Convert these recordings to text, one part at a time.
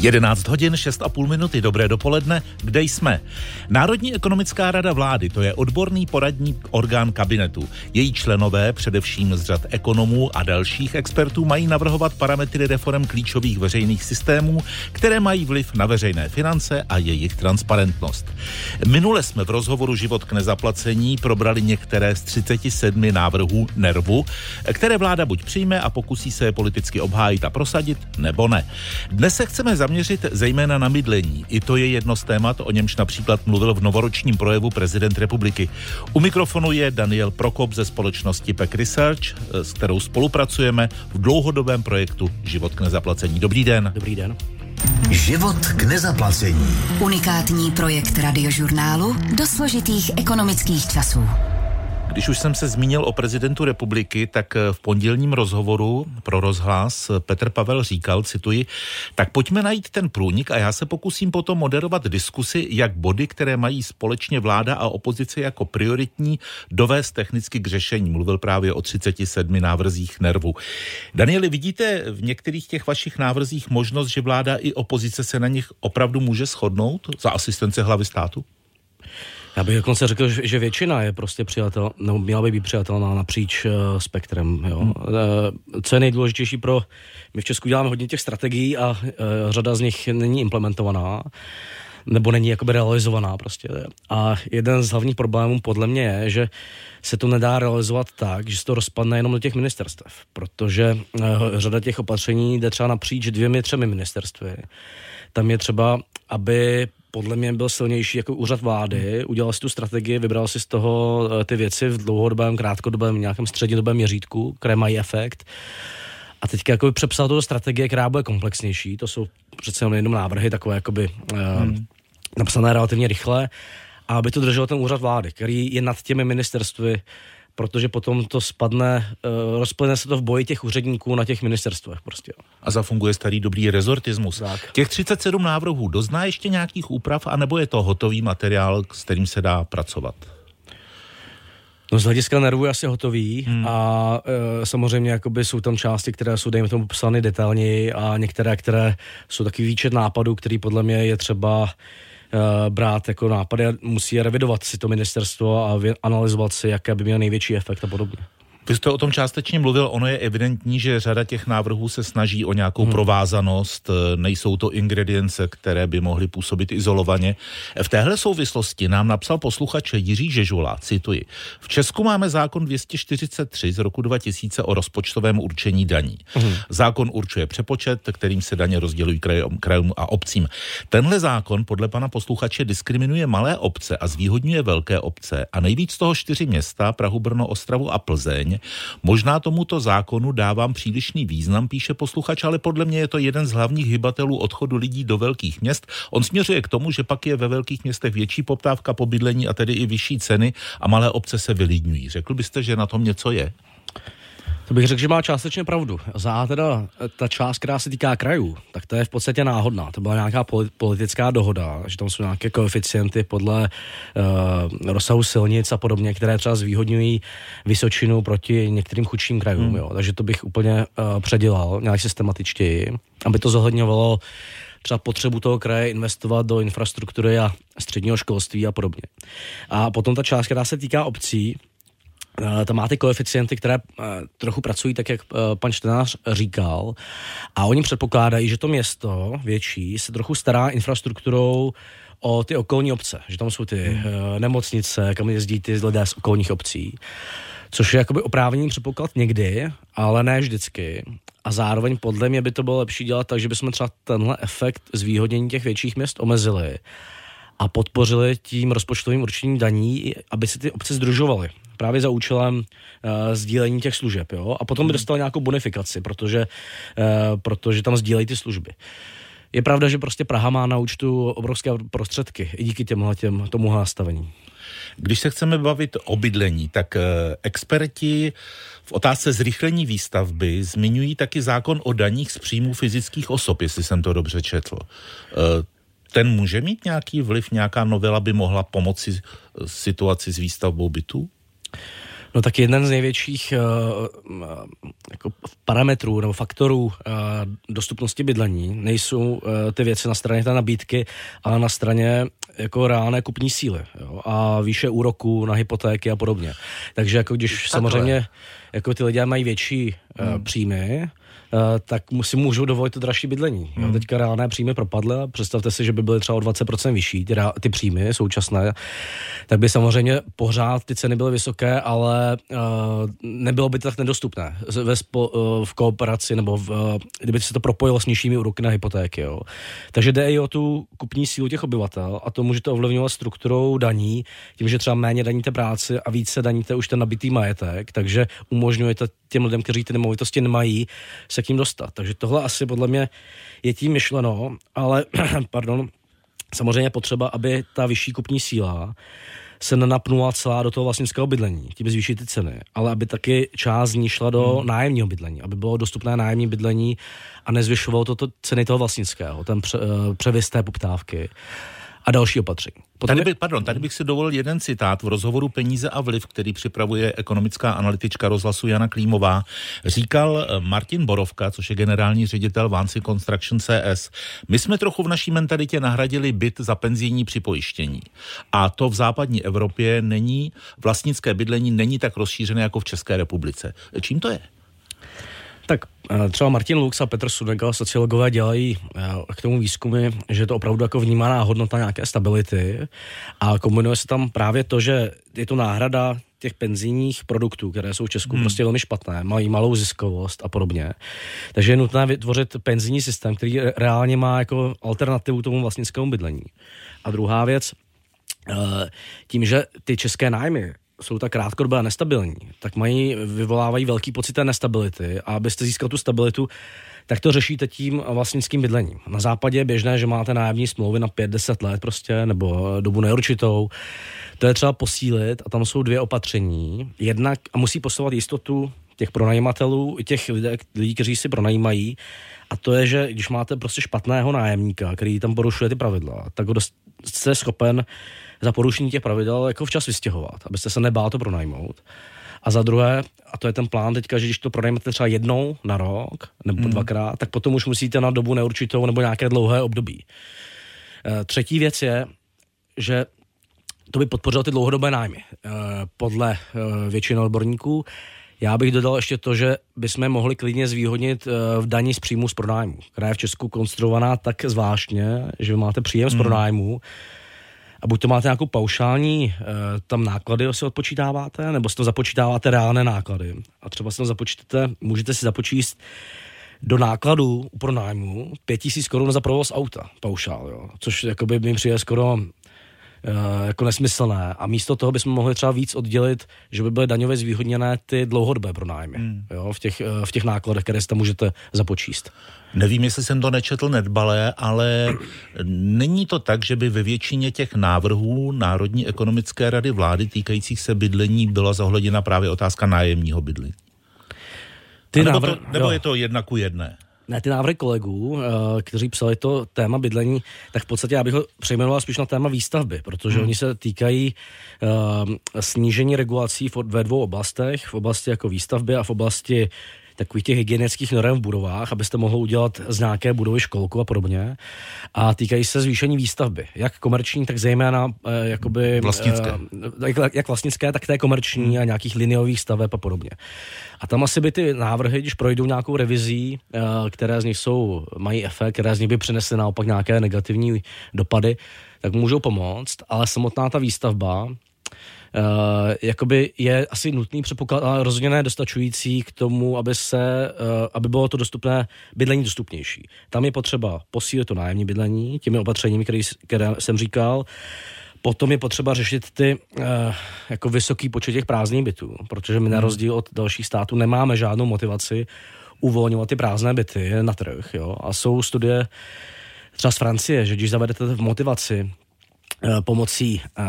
11 hodin 6,5 minuty, dobré dopoledne, kde jsme? Národní ekonomická rada vlády, to je odborný poradní orgán kabinetu. Její členové, především z řad ekonomů a dalších expertů, mají navrhovat parametry reform klíčových veřejných systémů, které mají vliv na veřejné finance a jejich transparentnost. Minule jsme v rozhovoru Život k nezaplacení probrali některé z 37 návrhů nervu, které vláda buď přijme a pokusí se je politicky obhájit a prosadit, nebo ne. Dnes se chceme zaměřit zejména na bydlení. I to je jedno z témat, o němž například mluvil v novoročním projevu prezident republiky. U mikrofonu je Daniel Prokop ze společnosti PEC Research, s kterou spolupracujeme v dlouhodobém projektu Život k nezaplacení. Dobrý den. Dobrý den. Život k nezaplacení. Unikátní projekt radiožurnálu do složitých ekonomických časů. Když už jsem se zmínil o prezidentu republiky, tak v pondělním rozhovoru pro rozhlas Petr Pavel říkal, cituji, tak pojďme najít ten průnik a já se pokusím potom moderovat diskusy, jak body, které mají společně vláda a opozice jako prioritní, dovést technicky k řešení. Mluvil právě o 37 návrzích nervu. Danieli, vidíte v některých těch vašich návrzích možnost, že vláda i opozice se na nich opravdu může shodnout za asistence hlavy státu? Já bych dokonce řekl, že většina je prostě přijatel, nebo měla by být přijatelná napříč uh, spektrem. Jo. Hmm. Uh, co je nejdůležitější pro... My v Česku děláme hodně těch strategií a uh, řada z nich není implementovaná nebo není jakoby realizovaná prostě. A jeden z hlavních problémů podle mě je, že se to nedá realizovat tak, že se to rozpadne jenom do těch ministerstev, protože řada těch opatření jde třeba napříč dvěmi, třemi ministerstvy. Tam je třeba, aby podle mě byl silnější jako úřad vlády, udělal si tu strategii, vybral si z toho eh, ty věci v dlouhodobém, krátkodobém, nějakém střednědobém měřítku, které mají efekt. A teďka jako přepsal to do strategie, která bude komplexnější. To jsou přece jenom návrhy takové jakoby eh, hmm. napsané relativně rychle. A aby to držel ten úřad vlády, který je nad těmi ministerstvy, protože potom to spadne, uh, rozplyne se to v boji těch úředníků na těch ministerstvech prostě. A zafunguje starý dobrý rezortismus. Tak. Těch 37 návrhů dozná ještě nějakých úprav, anebo je to hotový materiál, s kterým se dá pracovat? No z hlediska nervů je asi hotový hmm. a e, samozřejmě jakoby jsou tam části, které jsou dejme tomu popsány detailněji a některé, které jsou takový výčet nápadů, který podle mě je třeba brát jako nápady a musí revidovat si to ministerstvo a analyzovat si, jaké by měl největší efekt a podobně. Vy jste o tom částečně mluvil, ono je evidentní, že řada těch návrhů se snaží o nějakou hmm. provázanost, nejsou to ingredience, které by mohly působit izolovaně. V téhle souvislosti nám napsal posluchač Jiří Žežula, cituji, v Česku máme zákon 243 z roku 2000 o rozpočtovém určení daní. Hmm. Zákon určuje přepočet, kterým se daně rozdělují krajům, krajům a obcím. Tenhle zákon podle pana posluchače diskriminuje malé obce a zvýhodňuje velké obce a nejvíc toho čtyři města, Prahu, Brno, Ostravu a Plzeň, Možná tomuto zákonu dávám přílišný význam, píše posluchač, ale podle mě je to jeden z hlavních hybatelů odchodu lidí do velkých měst. On směřuje k tomu, že pak je ve velkých městech větší poptávka po bydlení a tedy i vyšší ceny a malé obce se vylidňují. Řekl byste, že na tom něco je? To bych řekl, že má částečně pravdu. Za teda ta část, která se týká krajů, tak to je v podstatě náhodná. To byla nějaká politická dohoda, že tam jsou nějaké koeficienty podle uh, rozsahu silnic a podobně, které třeba zvýhodňují Vysočinu proti některým chudším krajům. Hmm. Jo. Takže to bych úplně uh, předělal nějak systematičtěji, aby to zohledňovalo třeba potřebu toho kraje investovat do infrastruktury a středního školství a podobně. A potom ta část, která se týká obcí, Eh, tam máte koeficienty, které eh, trochu pracují tak, jak eh, pan čtenář říkal. A oni předpokládají, že to město větší se trochu stará infrastrukturou o ty okolní obce, že tam jsou ty hmm. nemocnice, kam jezdí ty lidé z okolních obcí. Což je jakoby oprávněný předpoklad někdy, ale ne vždycky. A zároveň podle mě by to bylo lepší dělat tak, že bychom třeba tenhle efekt zvýhodnění těch větších měst omezili a podpořili tím rozpočtovým určením daní, aby si ty obce združovaly právě za účelem uh, sdílení těch služeb. Jo? A potom by hmm. dostal nějakou bonifikaci, protože, uh, protože tam sdílejí ty služby. Je pravda, že prostě Praha má na účtu obrovské prostředky i díky těmhle těm, tomu nastavení. Když se chceme bavit o bydlení, tak uh, experti v otázce zrychlení výstavby zmiňují taky zákon o daních z příjmů fyzických osob, jestli jsem to dobře četl. Ten může mít nějaký vliv, nějaká novela by mohla pomoci situaci s výstavbou bytů? No tak jeden z největších uh, jako parametrů nebo faktorů uh, dostupnosti bydlení nejsou uh, ty věci na straně té nabídky, ale na straně jako reálné kupní síly jo, a výše úroků na hypotéky a podobně. Takže jako když Takhle. samozřejmě jako ty lidé mají větší uh, příjmy, Eh, tak si můžou dovolit to dražší bydlení. Hmm. Jo, teďka reálné příjmy propadly a představte si, že by byly třeba o 20% vyšší, ty, ty příjmy současné, tak by samozřejmě pořád ty ceny byly vysoké, ale uh, nebylo by to tak nedostupné ve spo, uh, v kooperaci nebo v, uh, kdyby se to propojilo s nižšími úroky na hypotéky. Jo. Takže jde i o tu kupní sílu těch obyvatel a to můžete ovlivňovat strukturou daní, tím, že třeba méně daníte práci a více daníte už ten nabitý majetek, takže umožňujete těm lidem, kteří ty nemovitosti nemají, se k ním dostat. Takže tohle asi podle mě je tím myšleno, ale pardon, samozřejmě potřeba, aby ta vyšší kupní síla se nenapnula celá do toho vlastnického bydlení, tím zvýšit ty ceny, ale aby taky část z ní šla do hmm. nájemního bydlení, aby bylo dostupné nájemní bydlení a nezvyšovalo to, to ceny toho vlastnického, ten pře, uh, převis té poptávky a další opatření. Potom tady, by, pardon, tady bych si dovolil jeden citát v rozhovoru Peníze a vliv, který připravuje ekonomická analytička rozhlasu Jana Klímová. Říkal eh, Martin Borovka, což je generální ředitel Vancy Construction CS. My jsme trochu v naší mentalitě nahradili byt za penzijní připojištění. A to v západní Evropě není, vlastnické bydlení není tak rozšířené jako v České republice. Čím to je? Tak eh, třeba Martin Lux a Petr Sudega, sociologové, dělají eh, k tomu výzkumy, že je to opravdu jako vnímaná hodnota nějaké stability a kombinuje se tam právě to, že je to náhrada těch penzijních produktů, které jsou v Česku hmm. prostě velmi špatné, mají malou ziskovost a podobně. Takže je nutné vytvořit penzijní systém, který reálně má jako alternativu tomu vlastnickému bydlení. A druhá věc, eh, tím, že ty české nájmy jsou tak krátkodobé a nestabilní, tak mají, vyvolávají velký pocit té nestability a abyste získal tu stabilitu, tak to řešíte tím vlastnickým bydlením. Na západě je běžné, že máte nájemní smlouvy na 5-10 let prostě, nebo dobu neurčitou. To je třeba posílit a tam jsou dvě opatření. Jednak a musí posilovat jistotu těch pronajímatelů i těch lidí, kteří si pronajímají. A to je, že když máte prostě špatného nájemníka, který tam porušuje ty pravidla, tak ho jste schopen za porušení těch pravidel jako včas vystěhovat, abyste se nebál to pronajmout. A za druhé, a to je ten plán teďka, že když to pronajmete třeba jednou na rok nebo hmm. dvakrát, tak potom už musíte na dobu neurčitou nebo nějaké dlouhé období. E, třetí věc je, že to by podpořilo ty dlouhodobé nájmy. E, podle e, většiny odborníků já bych dodal ještě to, že bychom mohli klidně zvýhodnit v daní z příjmu z pronájmu, která je v Česku konstruovaná tak zvláštně, že máte příjem z hmm. pronájmu, a buď to máte nějakou paušální e, tam náklady, si odpočítáváte, nebo si to započítáváte reálné náklady. A třeba si to započítáte, můžete si započíst do nákladů pro nájmu 5000 korun za provoz auta, paušál, jo. což jakoby mi přijde skoro jako nesmyslné a místo toho bychom mohli třeba víc oddělit, že by byly daňově zvýhodněné ty dlouhodobé pronájmy hmm. jo, v, těch, eh, v těch nákladech, které si tam můžete započíst. Nevím, jestli jsem to nečetl nedbalé, ale není to tak, že by ve většině těch návrhů Národní ekonomické rady vlády týkajících se bydlení byla zohleděna právě otázka nájemního bydlení. Ty nebo návrh, to, nebo jo. je to jedna ku jedné? Ne, ty návrhy kolegů, eh, kteří psali to téma bydlení, tak v podstatě já bych ho přejmenoval spíš na téma výstavby, protože hmm. oni se týkají uh, snížení regulací ve dvou oblastech, v oblasti jako výstavby a v oblasti takových těch hygienických norm v budovách, abyste mohli udělat z nějaké budovy školku a podobně. A týkají se zvýšení výstavby, jak komerční, tak zejména eh, jakoby... Vlastnické. Eh, jak, jak vlastnické, tak té komerční a nějakých liniových staveb a podobně. A tam asi by ty návrhy, když projdou nějakou revizí, eh, které z nich jsou, mají efekt, které z nich by přinesly naopak nějaké negativní dopady, tak můžou pomoct, ale samotná ta výstavba jakoby je asi nutný předpoklad, ale rozhodně ne dostačující k tomu, aby se, uh, aby bylo to dostupné bydlení dostupnější. Tam je potřeba posílit to nájemní bydlení těmi opatřeními, které, které jsem říkal. Potom je potřeba řešit ty uh, jako vysoký počet těch prázdných bytů, protože my na hmm. rozdíl od dalších států nemáme žádnou motivaci uvolňovat ty prázdné byty na trh. Jo? A jsou studie třeba z Francie, že když zavedete v motivaci Eh, pomocí uh,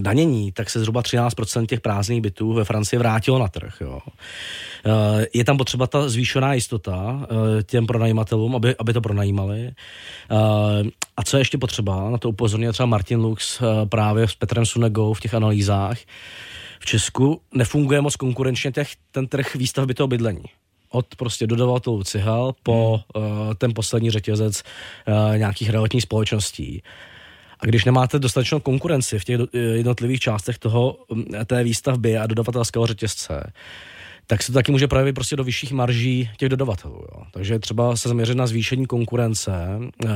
danění, tak se zhruba 13% těch prázdných bytů ve Francii vrátilo na trh. Jo. Uh, je tam potřeba ta zvýšená jistota uh, těm pronajímatelům, aby, aby to pronajímali. Uh, a co je ještě potřeba, na to upozorňuje třeba Martin Lux uh, právě s Petrem Sunegou v těch analýzách, v Česku nefunguje moc konkurenčně těch, ten trh výstavby toho bydlení od prostě dodavatelů cihel po uh, ten poslední řetězec uh, nějakých realitních společností. A když nemáte dostatečnou konkurenci v těch jednotlivých částech toho, té výstavby a dodavatelského řetězce, tak se to taky může projevit prostě do vyšších marží těch dodavatelů. Jo. Takže třeba se zaměřit na zvýšení konkurence, uh,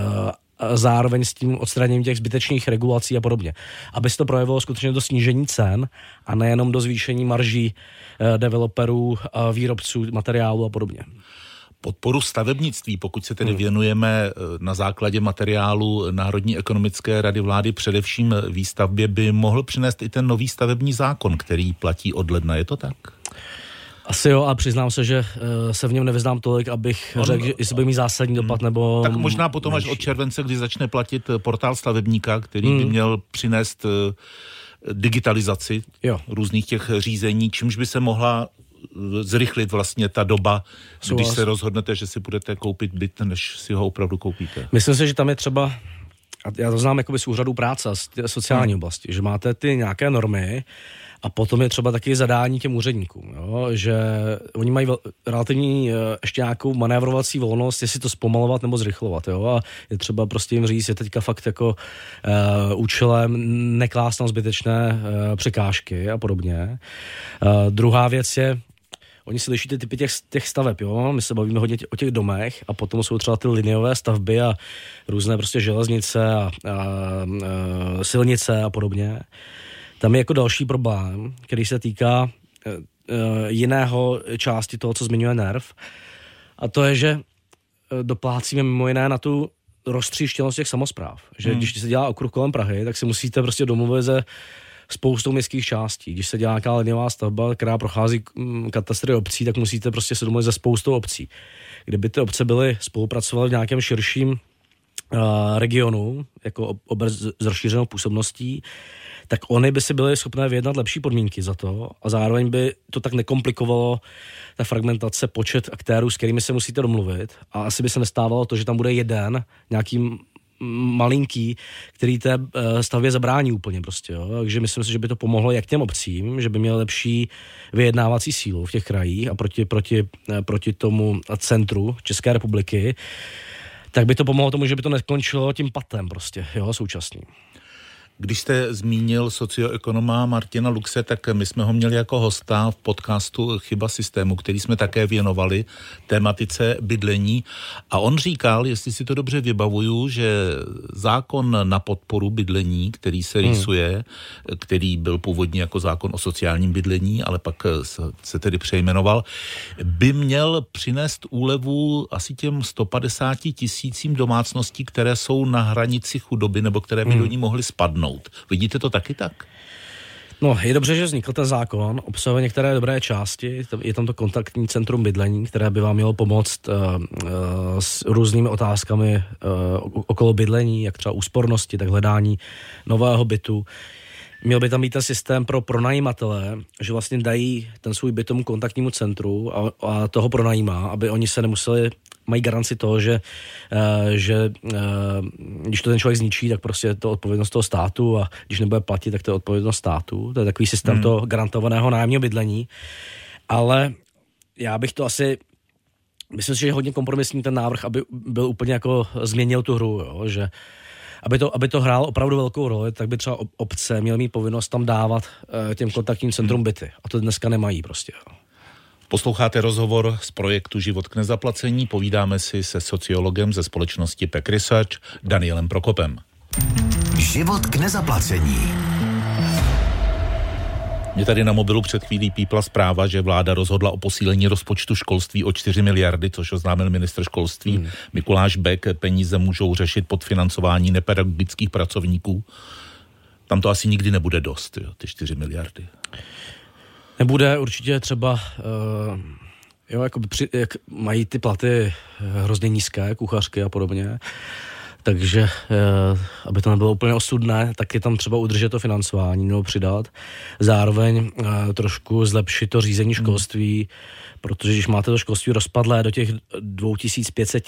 zároveň s tím odstraněním těch zbytečných regulací a podobně. Aby se to projevilo skutečně do snížení cen a nejenom do zvýšení marží uh, developerů, výrobců materiálu a podobně podporu stavebnictví, pokud se tedy hmm. věnujeme na základě materiálu Národní ekonomické rady vlády především výstavbě, by mohl přinést i ten nový stavební zákon, který platí od ledna. Je to tak? Asi jo, a přiznám se, že uh, se v něm nevyznám tolik, abych On, řekl, že jestli by mít zásadní dopad, hmm. nebo... Tak možná potom až od července, kdy začne platit eh, portál stavebníka, který hmm. by měl přinést digitalizaci jo. různých těch řízení, čímž by se mohla zrychlit vlastně ta doba, Souhlas. když se rozhodnete, že si budete koupit byt, než si ho opravdu koupíte. Myslím si, že tam je třeba, a já to znám jakoby z úřadu práce, z sociální hmm. oblasti, že máte ty nějaké normy, a potom je třeba taky zadání těm úředníkům, jo? že oni mají relativní eh, ještě nějakou manévrovací volnost, jestli to zpomalovat nebo zrychlovat. Jo? A je třeba prostě jim říct, je teďka fakt jako uh, účelem neklást tam zbytečné uh, překážky a podobně. Uh, druhá věc je, Oni si liší ty typy těch, těch staveb, jo. My se bavíme hodně tě, o těch domech a potom jsou třeba ty lineové stavby a různé prostě železnice a, a, a silnice a podobně. Tam je jako další problém, který se týká uh, jiného části toho, co zmiňuje NERV, a to je, že uh, doplácíme mimo jiné na tu roztříštěnost těch samozpráv. Že hmm. když se dělá okruh kolem Prahy, tak si musíte prostě domluvit ze spoustou městských částí. Když se dělá nějaká linová stavba, která prochází mm, katastry obcí, tak musíte prostě se domluvit ze spoustou obcí. Kdyby ty obce byly spolupracovaly v nějakém širším uh, regionu, jako obec s rozšířenou působností, tak oni by si byli schopné vyjednat lepší podmínky za to a zároveň by to tak nekomplikovalo ta fragmentace, počet aktérů, s kterými se musíte domluvit a asi by se nestávalo to, že tam bude jeden nějaký malinký, který té eh, stavbě zabrání úplně prostě. Jo. Takže myslím si, že by to pomohlo jak těm obcím, že by měl lepší vyjednávací sílu v těch krajích a proti, proti, eh, proti tomu centru České republiky, tak by to pomohlo tomu, že by to neskončilo tím patem prostě, jo, současným. Když jste zmínil socioekonoma Martina Luxe, tak my jsme ho měli jako hosta v podcastu Chyba systému, který jsme také věnovali tématice bydlení. A on říkal, jestli si to dobře vybavuju, že zákon na podporu bydlení, který se hmm. rýsuje, hmm. který byl původně jako zákon o sociálním bydlení, ale pak se tedy přejmenoval, by měl přinést úlevu asi těm 150 tisícím domácností, které jsou na hranici chudoby nebo které by hmm. do ní mohly spadnout dosáhnout. Vidíte to taky tak? No, je dobře, že vznikl ten zákon, obsahuje některé dobré části, je tam to kontaktní centrum bydlení, které by vám mělo pomoct uh, uh, s různými otázkami uh, okolo bydlení, jak třeba úspornosti, tak hledání nového bytu. Měl by tam být ten systém pro pronajímatele, že vlastně dají ten svůj byt tomu kontaktnímu centru a, a toho pronajímá, aby oni se nemuseli mají garanci toho, že, uh, že uh, když to ten člověk zničí, tak prostě je to odpovědnost toho státu a když nebude platit, tak to je odpovědnost státu. To je takový systém hmm. toho garantovaného nájemního bydlení. Ale já bych to asi myslím si, že je hodně kompromisní ten návrh, aby byl úplně jako změnil tu hru, jo? že aby to, aby to hrálo opravdu velkou roli, tak by třeba obce měly mít povinnost tam dávat uh, těm kontaktním centrum byty. A to dneska nemají prostě. Posloucháte rozhovor z projektu Život k nezaplacení. Povídáme si se sociologem ze společnosti Pek Research Danielem Prokopem. Život k nezaplacení. Mě tady na mobilu před chvílí pípla zpráva, že vláda rozhodla o posílení rozpočtu školství o 4 miliardy, což oznámil ministr školství hmm. Mikuláš Bek. Peníze můžou řešit podfinancování nepedagogických pracovníků. Tam to asi nikdy nebude dost, jo, ty 4 miliardy. Nebude určitě třeba, uh, jo, jako při, jak mají ty platy hrozně nízké, kuchařky a podobně, takže eh, aby to nebylo úplně osudné, tak je tam třeba udržet to financování nebo přidat. Zároveň eh, trošku zlepšit to řízení hmm. školství, protože když máte to školství rozpadlé do těch 2500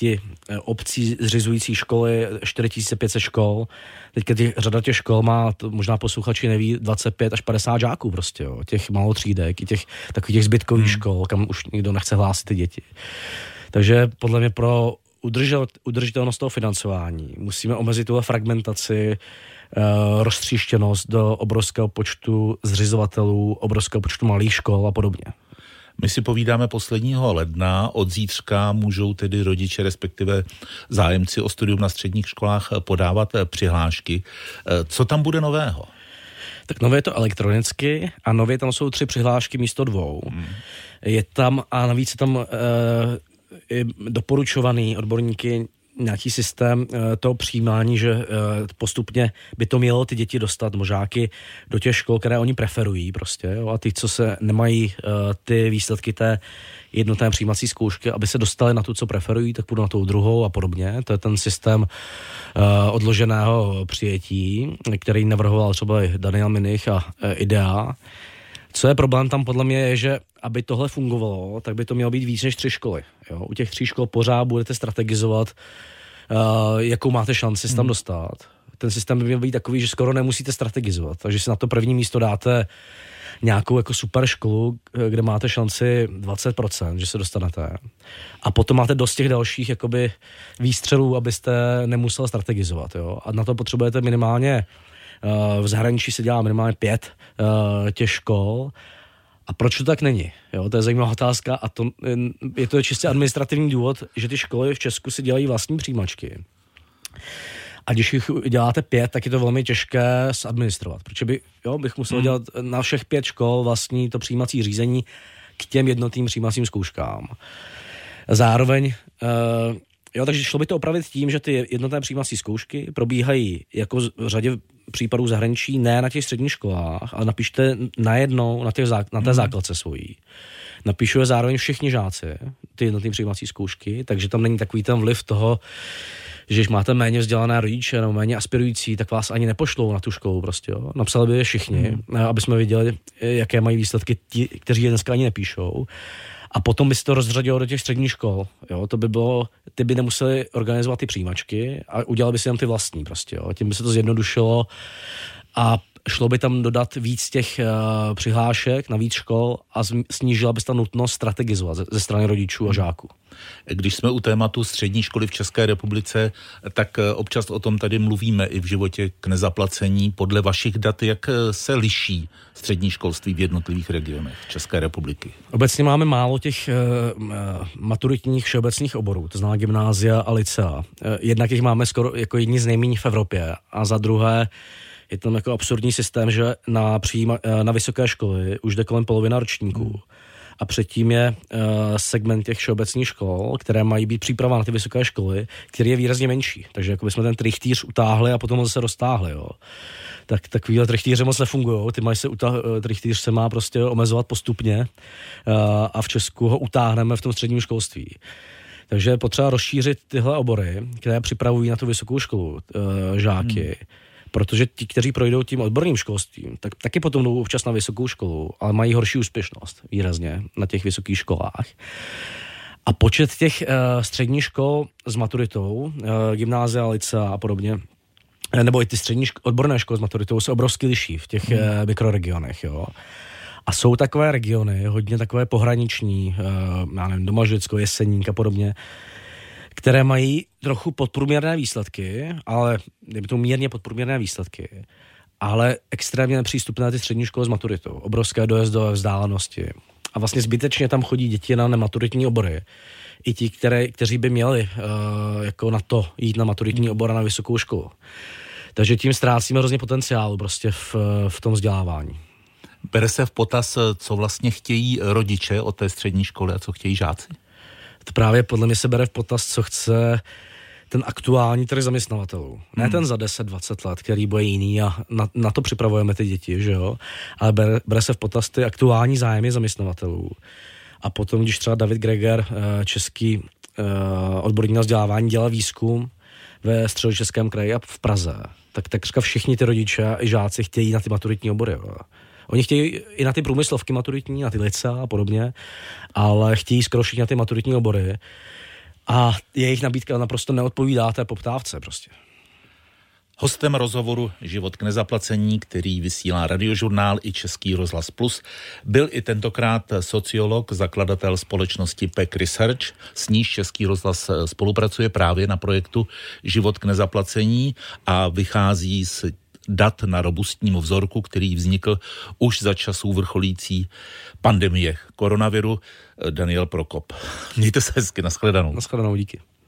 obcí zřizující školy, 4500 škol, teďka těch, řada těch škol má, to možná posluchači neví, 25 až 50 žáků prostě, jo, těch malotřídek, i těch takových těch zbytkových hmm. škol, kam už nikdo nechce hlásit ty děti. Takže podle mě pro udržel, udržitelnost toho financování musíme omezit tuhle fragmentaci, uh, roztříštěnost do obrovského počtu zřizovatelů, obrovského počtu malých škol a podobně. My si povídáme posledního ledna, od zítřka můžou tedy rodiče, respektive zájemci o studium na středních školách podávat eh, přihlášky. Eh, co tam bude nového? Tak nově je to elektronicky a nově tam jsou tři přihlášky místo dvou. Hmm. Je tam a navíc je tam doporučovaný odborníky nějaký systém eh, toho přijímání, že eh, postupně by to mělo ty děti dostat, možáky, do těch škol, které oni preferují prostě, jo, a ty, co se nemají eh, ty výsledky té jednotné přijímací zkoušky, aby se dostali na tu, co preferují, tak půjdu na tou druhou a podobně. To je ten systém odloženého přijetí, který navrhoval třeba Daniel Minich a IDEA. Co je problém tam podle mě je, že aby tohle fungovalo, tak by to mělo být víc než tři školy. Jo? U těch tří škol pořád budete strategizovat, uh, jakou máte šanci se tam hmm. dostat. Ten systém by měl být takový, že skoro nemusíte strategizovat. Takže si na to první místo dáte nějakou jako super školu, kde máte šanci 20%, že se dostanete. A potom máte dost těch dalších jakoby výstřelů, abyste nemusel strategizovat. Jo? A na to potřebujete minimálně v zahraničí se dělá minimálně pět eh, těch škol. A proč to tak není? Jo, to je zajímavá otázka a to, je to čistě administrativní důvod, že ty školy v Česku si dělají vlastní přijímačky. A když jich děláte pět, tak je to velmi těžké zadministrovat, protože by, jo, bych musel hmm. dělat na všech pět škol vlastní to přijímací řízení k těm jednotným přijímacím zkouškám. Zároveň uh, Jo, takže šlo by to opravit tím, že ty jednotné přijímací zkoušky probíhají jako v řadě případů zahraničí ne na těch středních školách, ale napište najednou na, těch, na té hmm. základce svojí. Napíšu je zároveň všichni žáci, ty jednotné přijímací zkoušky, takže tam není takový ten vliv toho, že když máte méně vzdělané rodiče nebo méně aspirující, tak vás ani nepošlou na tu školu prostě, jo. Napsali by je všichni, hmm. aby jsme viděli, jaké mají výsledky ti, kteří je dneska ani nepíšou a potom by se to rozřadilo do těch středních škol. Jo? To by bylo, ty by nemuseli organizovat ty přijímačky a udělali by si tam ty vlastní prostě. Jo? Tím by se to zjednodušilo a šlo by tam dodat víc těch uh, přihlášek na víc škol a snížila by se ta nutnost strategizovat ze, ze strany rodičů a hmm. žáků. Když jsme u tématu střední školy v České republice, tak eh, občas o tom tady mluvíme i v životě k nezaplacení. Podle vašich dat, jak eh, se liší střední školství v jednotlivých regionech České republiky? Obecně máme málo těch uh, maturitních všeobecných oborů, to znamená gymnázia a licea. Jednak jich máme skoro jako jedni z nejméně v Evropě a za druhé je tam jako absurdní systém, že na, přijíma, na vysoké školy už jde kolem polovina ročníků. Hmm a předtím je uh, segment těch všeobecných škol, které mají být příprava na ty vysoké školy, který je výrazně menší. Takže jako jsme ten trichtýř utáhli a potom ho zase roztáhli. Jo. Tak takovýhle trichtýře moc nefungují. Ty mají se utah, eh, trichtýř se má prostě omezovat postupně uh, a v Česku ho utáhneme v tom středním školství. Takže je potřeba rozšířit tyhle obory, které připravují na tu vysokou školu uh, žáky. Hmm protože ti, kteří projdou tím odborným školstvím, tak taky potom jdou občas na vysokou školu, ale mají horší úspěšnost výrazně na těch vysokých školách. A počet těch uh, středních škol s maturitou, uh, gymnázia, licea a podobně, eh, nebo i ty střední ško- odborné školy s maturitou se obrovsky liší v těch hmm. uh, mikroregionech, jo. A jsou takové regiony, hodně takové pohraniční, uh, já nevím, Domažlicko, Jeseník a podobně, které mají trochu podprůměrné výsledky, ale je to mírně podprůměrné výsledky, ale extrémně nepřístupné ty střední školy s maturitou, obrovské dojezdové vzdálenosti. A vlastně zbytečně tam chodí děti na nematuritní obory. I ti, které, kteří by měli uh, jako na to jít na maturitní obor a na vysokou školu. Takže tím ztrácíme hrozně potenciálu prostě v, v tom vzdělávání. Bere se v potaz, co vlastně chtějí rodiče od té střední školy a co chtějí žáci? To právě podle mě se bere v potaz, co chce ten aktuální trh zaměstnavatelů. Ne hmm. ten za 10-20 let, který bude jiný a na, na to připravujeme ty děti, že jo? Ale bere, bere se v potaz ty aktuální zájmy zaměstnavatelů. A potom, když třeba David Greger, eh, český eh, odborník na vzdělávání, dělal výzkum ve středočeském kraji a v Praze, tak takřka všichni ty rodiče i žáci chtějí na ty maturitní obory. Jo. Oni chtějí i na ty průmyslovky maturitní, na ty lice a podobně, ale chtějí skoro na ty maturitní obory a jejich nabídka naprosto neodpovídá té poptávce prostě. Hostem rozhovoru Život k nezaplacení, který vysílá radiožurnál i Český rozhlas Plus, byl i tentokrát sociolog, zakladatel společnosti PEC Research, s níž Český rozhlas spolupracuje právě na projektu Život k nezaplacení a vychází z dat na robustním vzorku, který vznikl už za časů vrcholící pandemie koronaviru. Daniel Prokop. Mějte se hezky, nashledanou. Nashledanou, díky.